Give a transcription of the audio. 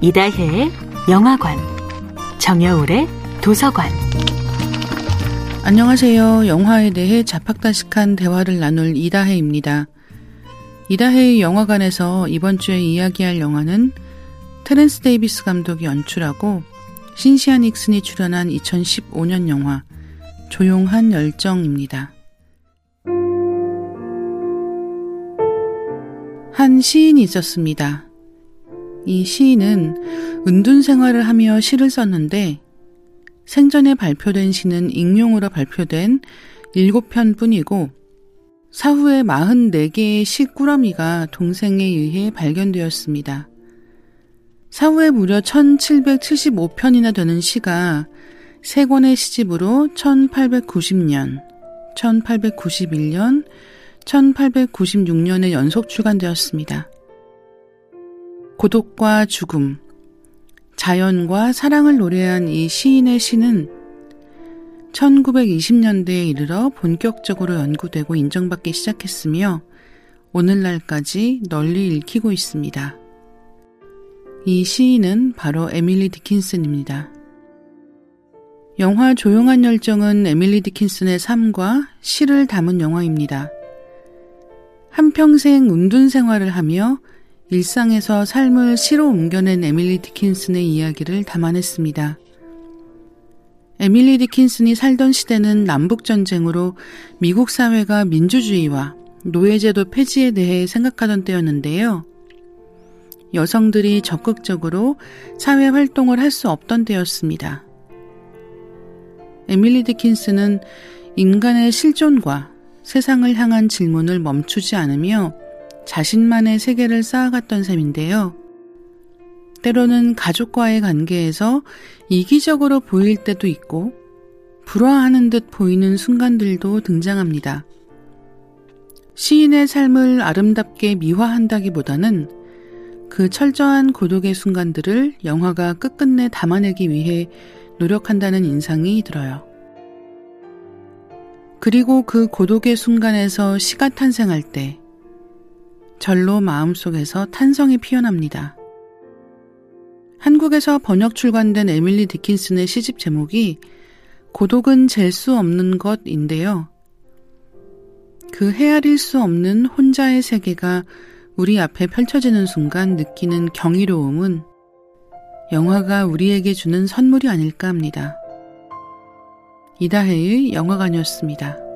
이다혜의 영화관, 정여울의 도서관. 안녕하세요. 영화에 대해 자팍다식한 대화를 나눌 이다혜입니다. 이다혜의 영화관에서 이번 주에 이야기할 영화는 테렌스 데이비스 감독이 연출하고 신시아 닉슨이 출연한 2015년 영화 조용한 열정입니다. 한 시인이 있었습니다. 이 시인은 은둔 생활을 하며 시를 썼는데 생전에 발표된 시는 익명으로 발표된 7편 뿐이고 사후에 44개의 시 꾸러미가 동생에 의해 발견되었습니다. 사후에 무려 1775편이나 되는 시가 세 권의 시집으로 1890년, 1891년, 1896년에 연속 출간되었습니다. 고독과 죽음, 자연과 사랑을 노래한 이 시인의 시는 1920년대에 이르러 본격적으로 연구되고 인정받기 시작했으며 오늘날까지 널리 읽히고 있습니다. 이 시인은 바로 에밀리 디킨슨입니다. 영화 조용한 열정은 에밀리 디킨슨의 삶과 시를 담은 영화입니다. 한평생 운둔 생활을 하며 일상에서 삶을 시로 옮겨낸 에밀리 디킨슨의 이야기를 담아냈습니다. 에밀리 디킨슨이 살던 시대는 남북전쟁으로 미국 사회가 민주주의와 노예제도 폐지에 대해 생각하던 때였는데요. 여성들이 적극적으로 사회 활동을 할 수 없던 때였습니다. 에밀리 디킨스는 인간의 실존과 세상을 향한 질문을 멈추지 않으며 자신만의 세계를 쌓아갔던 셈인데요. 때로는 가족과의 관계에서 이기적으로 보일 때도 있고 불화하는 듯 보이는 순간들도 등장합니다. 시인의 삶을 아름답게 미화한다기보다는 그 철저한 고독의 순간들을 영화가 끝끝내 담아내기 위해 노력한다는 인상이 들어요. 그리고 그 고독의 순간에서 시가 탄생할 때 절로 마음속에서 탄성이 피어납니다. 한국에서 번역 출간된 에밀리 디킨슨의 시집 제목이 고독은 잴 수 없는 것인데요. 그 헤아릴 수 없는 혼자의 세계가 우리 앞에 펼쳐지는 순간 느끼는 경이로움은 영화가 우리에게 주는 선물이 아닐까 합니다. 이다혜의 영화관이었습니다.